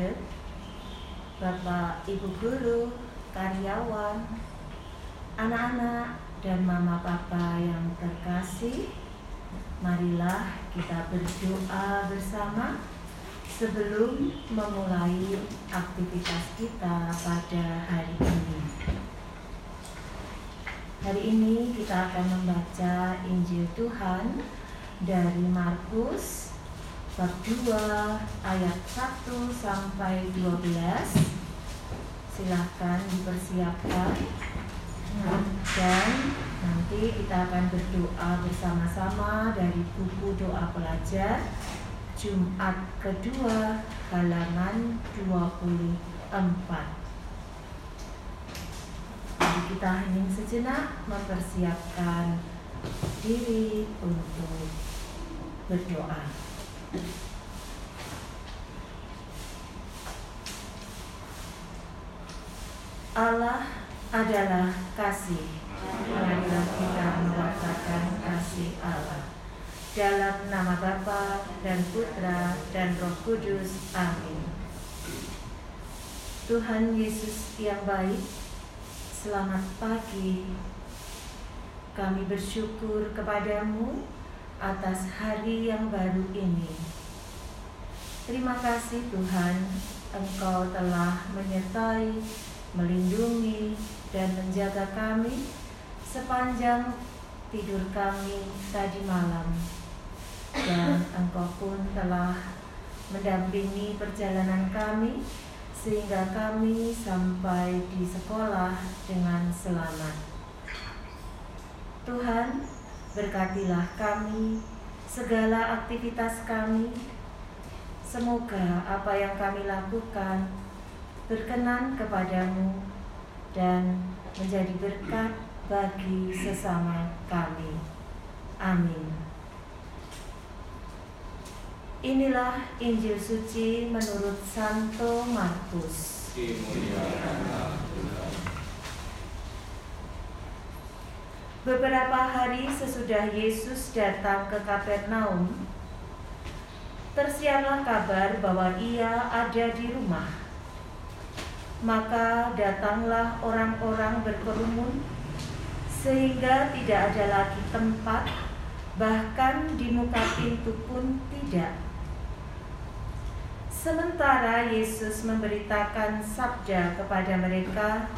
murid, Bapak Ibu guru, karyawan, anak-anak dan mama papa yang terkasih, marilah kita berdoa bersama sebelum memulai aktivitas kita pada hari ini. Hari ini kita akan membaca Injil Tuhan dari Markus bab 2 ayat 1 sampai 12. Silahkan dipersiapkan dan nanti kita akan berdoa bersama-sama dari buku doa pelajar Jumat kedua halaman 24. Mari kita hening sejenak mempersiapkan diri untuk berdoa. Allah adalah kasih. Marilah kita mengatakan kasih Allah. Dalam nama Bapa dan Putra dan Roh Kudus. Amin. Tuhan Yesus yang baik, selamat pagi. Kami bersyukur kepadamu atas hari yang baru ini. Terima kasih Tuhan, Engkau telah menyertai, melindungi, dan menjaga kami sepanjang tidur kami tadi malam. Dan Engkau pun telah mendampingi perjalanan kami sehingga kami sampai di sekolah dengan selamat. Tuhan, berkatilah kami, segala aktivitas kami. Semoga apa yang kami lakukan berkenan kepadamu dan menjadi berkat bagi sesama kami. Amin. Inilah Injil suci menurut Santo Markus. Beberapa hari sesudah Yesus datang ke Kapernaum, tersiarlah kabar bahwa ia ada di rumah. Maka datanglah orang-orang berkerumun, sehingga tidak ada lagi tempat, bahkan di muka pintu pun tidak. Sementara Yesus memberitakan sabda kepada mereka,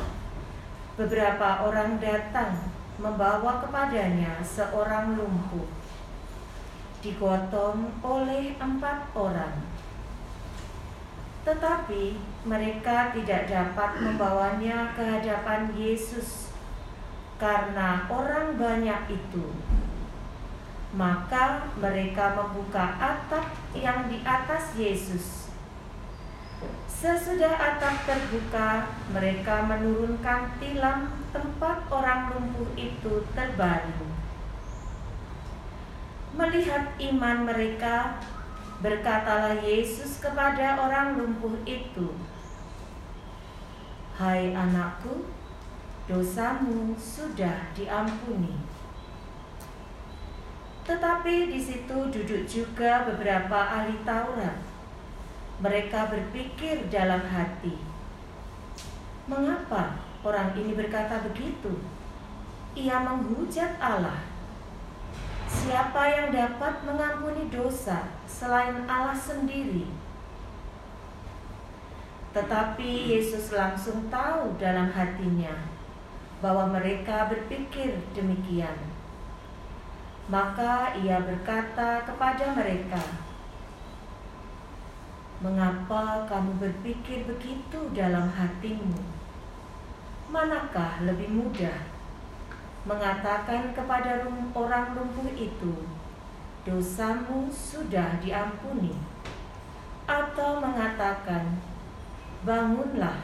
beberapa orang datang membawa kepadanya seorang lumpuh, digotong oleh empat orang. Tetapi mereka tidak dapat membawanya ke hadapan Yesus karena orang banyak itu. Maka mereka membuka atap yang di atas Yesus. Sesudah atap terbuka, mereka menurunkan tilam tempat orang lumpuh itu terbaring. Melihat iman mereka, berkatalah Yesus kepada orang lumpuh itu, "Hai anakku, dosamu sudah diampuni." Tetapi di situ duduk juga beberapa ahli Taurat mereka berpikir dalam hati, "Mengapa orang ini berkata begitu? Ia menghujat Allah. Siapa yang dapat mengampuni dosa selain Allah sendiri?" Tetapi Yesus langsung tahu dalam hatinya bahwa mereka berpikir demikian. Maka ia berkata kepada mereka, Mengapa kamu berpikir begitu dalam hatimu? Manakah lebih mudah mengatakan kepada orang lumpuh itu, "Dosamu sudah diampuni," atau mengatakan, "Bangunlah,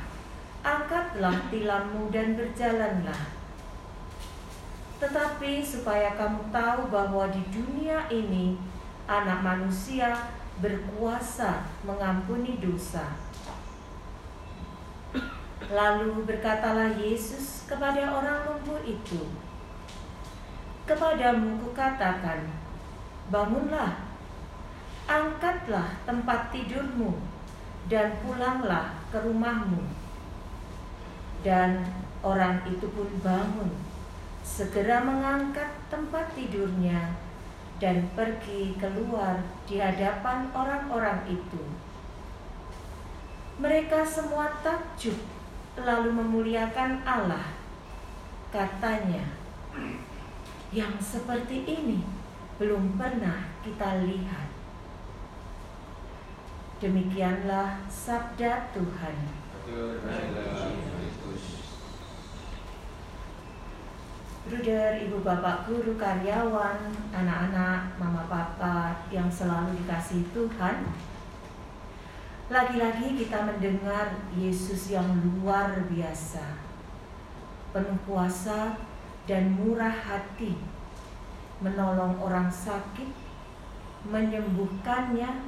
angkatlah tilammu dan berjalanlah"? Tetapi supaya kamu tahu bahwa di dunia ini Anak Manusia berkuasa mengampuni dosa. Lalu berkatalah Yesus kepada orang lumpuh itu, "Kepadamu kukatakan, bangunlah, angkatlah tempat tidurmu, dan pulanglah ke rumahmu. Dan orang itu pun bangun, segera mengangkat tempat tidurnya, dan pergi keluar di hadapan orang-orang itu. Mereka semua takjub, lalu memuliakan Allah. Katanya, yang seperti ini belum pernah kita lihat. Demikianlah sabda Tuhan. Bruder, ibu bapak guru, karyawan, anak-anak, mama papa yang selalu dikasih Tuhan. Lagi-lagi kita mendengar Yesus yang luar biasa, penuh kuasa dan murah hati menolong orang sakit, menyembuhkannya,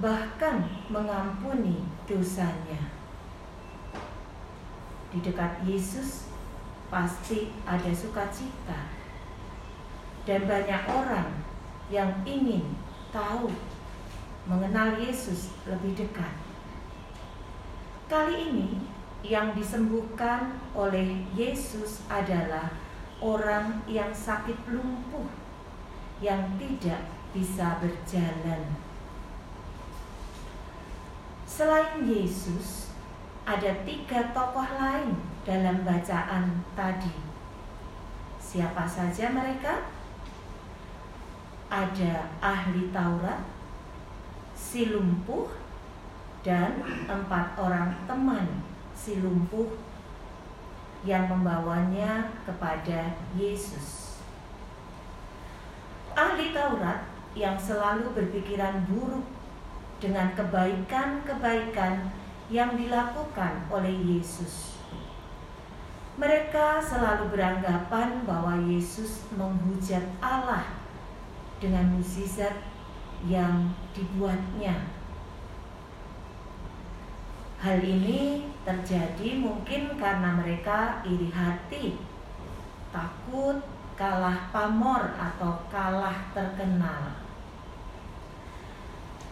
bahkan mengampuni dosanya. Di dekat Yesus pasti ada sukacita, dan banyak orang yang ingin tahu mengenal Yesus lebih dekat. Kali ini, yang disembuhkan oleh Yesus adalah orang yang sakit lumpuh yang tidak bisa berjalan. Selain Yesus, ada tiga tokoh lain dalam bacaan tadi. Siapa saja mereka? Ada ahli Taurat, si lumpuh, dan empat orang teman si lumpuh yang membawanya kepada Yesus. Ahli Taurat yang selalu berpikiran buruk dengan kebaikan-kebaikan yang dilakukan oleh Yesus. Mereka selalu beranggapan bahwa Yesus menghujat Allah dengan mukjizat yang dibuatnya Hal ini terjadi mungkin karena mereka iri hati, takut kalah pamor atau kalah terkenal.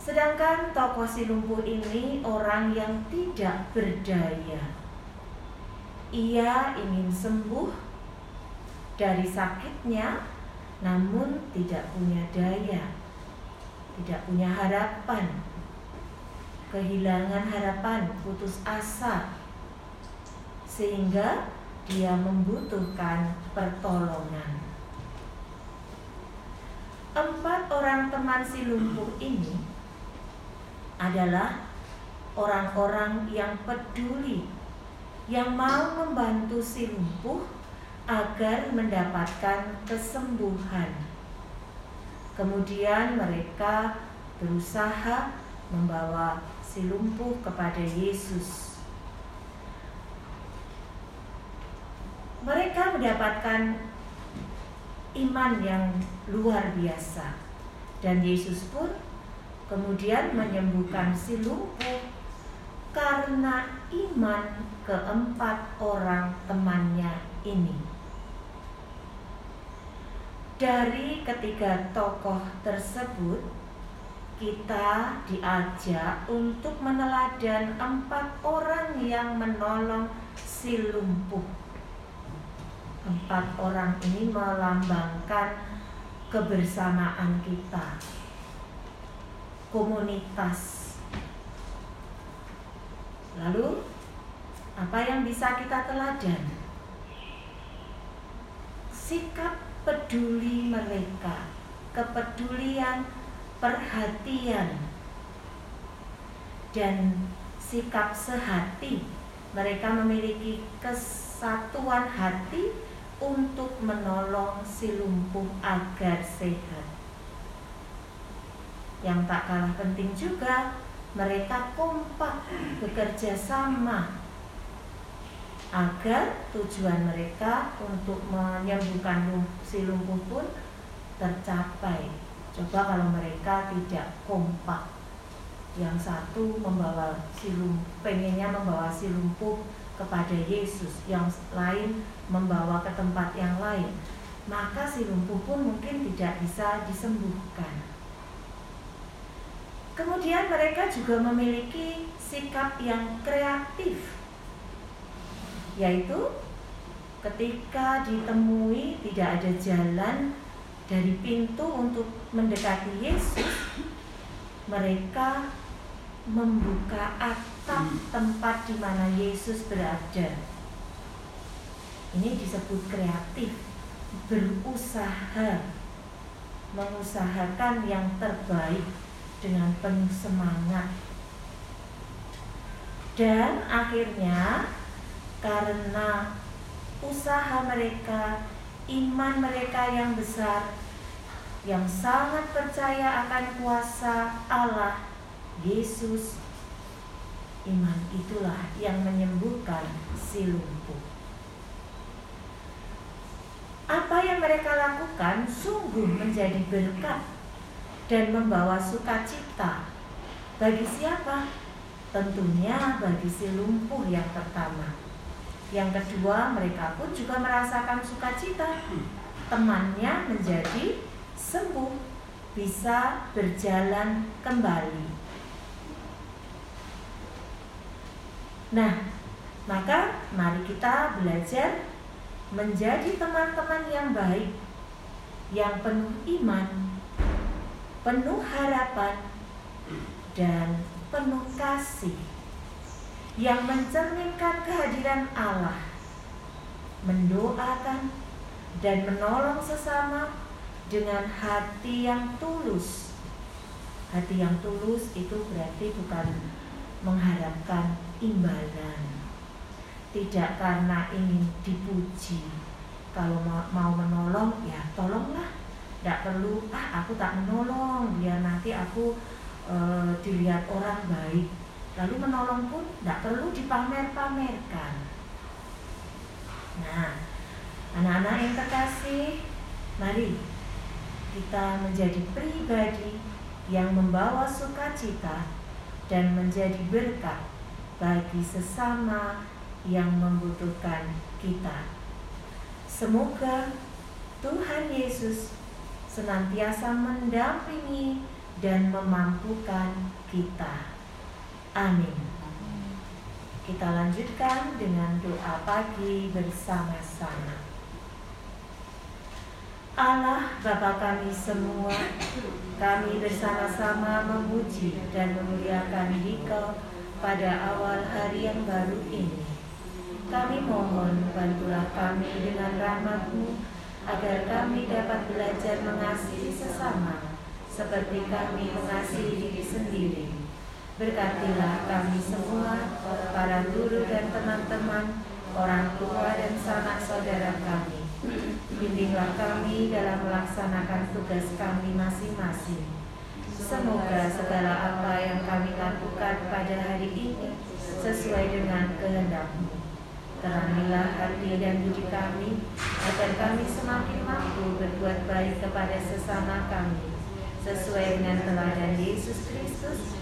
Sedangkan tokoh si lumpuh ini orang yang tidak berdaya. Ia ingin sembuh dari sakitnya, namun tidak punya daya, tidak punya harapan kehilangan harapan, putus asa, sehingga dia membutuhkan pertolongan. Empat orang teman si lumpuh ini adalah orang-orang yang peduli, yang mau membantu si lumpuh agar mendapatkan kesembuhan. Kemudian mereka berusaha membawa si lumpuh kepada Yesus. Mereka mendapatkan iman yang luar biasa dan Yesus pun kemudian menyembuhkan si lumpuh karena iman keempat orang temannya ini. Dari ketiga tokoh tersebut, kita diajak untuk meneladan empat orang yang menolong si lumpuh. Empat orang ini melambangkan kebersamaan kita, komunitas. Lalu, apa yang bisa kita teladan? Sikap peduli mereka, kepedulian perhatian dan sikap sehati. Mereka memiliki kesatuan hati untuk menolong si lumpuh agar sehat. Yang tak kalah penting juga, mereka kompak bekerja sama agar tujuan mereka untuk menyembuhkan si lumpuh pun tercapai. Coba kalau mereka tidak kompak. Yang satu membawa si lumpuh, pengennya membawa si lumpuh kepada Yesus Yang lain membawa ke tempat yang lain. Maka si lumpuh pun mungkin tidak bisa disembuhkan. Kemudian mereka juga memiliki sikap yang kreatif yaitu ketika ditemui tidak ada jalan dari pintu untuk mendekati Yesus, mereka membuka atap tempat di mana Yesus berada. Ini disebut kreatif, berusaha, mengusahakan yang terbaik dengan penuh semangat. Dan akhirnya karena usaha mereka, iman mereka yang besar, yang sangat percaya akan kuasa Allah, Yesus. Iman itulah yang menyembuhkan si lumpuh. Apa yang mereka lakukan sungguh menjadi berkat dan membawa sukacita bagi siapa? Tentunya bagi si lumpuh yang pertama. Yang kedua, mereka pun juga merasakan sukacita. Temannya menjadi sembuh, bisa berjalan kembali. Nah, maka mari kita belajar menjadi teman-teman yang baik, yang penuh iman, penuh harapan, dan penuh kasih yang mencerminkan kehadiran Allah, mendoakan dan menolong sesama dengan hati yang tulus. Hati yang tulus itu berarti bukan mengharapkan imbalan, tidak karena ingin dipuji. Kalau mau menolong, ya tolonglah. Tidak perlu, ah aku tak menolong, biar nanti aku e, dilihat orang baik Lalu menolong pun tidak perlu dipamer-pamerkan. Nah, anak-anak yang terkasih, mari kita menjadi pribadi yang membawa sukacita dan menjadi berkat bagi sesama yang membutuhkan kita. Semoga Tuhan Yesus senantiasa mendampingi dan memampukan kita. Amin. Kita lanjutkan dengan doa pagi bersama-sama. Allah Bapa kami semua, kami bersama-sama memuji dan memuliakan Dikau pada awal hari yang baru ini. Kami mohon bantulah kami dengan rahmatmu agar kami dapat belajar mengasihi sesama seperti kami mengasihi diri sendiri Berkatilah kami semua, para guru dan teman-teman, orang tua dan sanak saudara kami. Bimbinglah kami dalam melaksanakan tugas kami masing-masing. Semoga segala apa yang kami lakukan pada hari ini sesuai dengan kehendakmu. Terangilah hati dan budi kami, agar kami semakin mampu berbuat baik kepada sesama kami, sesuai dengan teladan Yesus Kristus,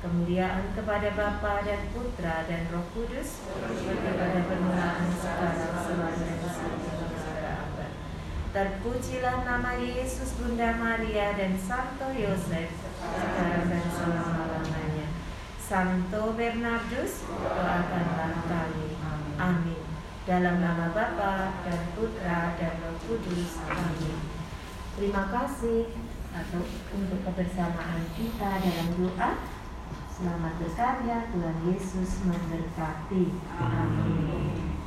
Kemuliaan kepada Bapa dan Putra dan Roh Kudus seperti pada permulaan sekarang selalu dan. Terpujilah nama Yesus Bunda Maria dan Santo Yosef sekarang dan selama-lamanya. Santo Bernardus doakanlah kami. Amin. Dalam nama Bapa dan Putra dan Roh Kudus. Amin. Terima kasih untuk kebersamaan kita dalam doa. Selamat berkarya, Tuhan Yesus memberkati. Amin.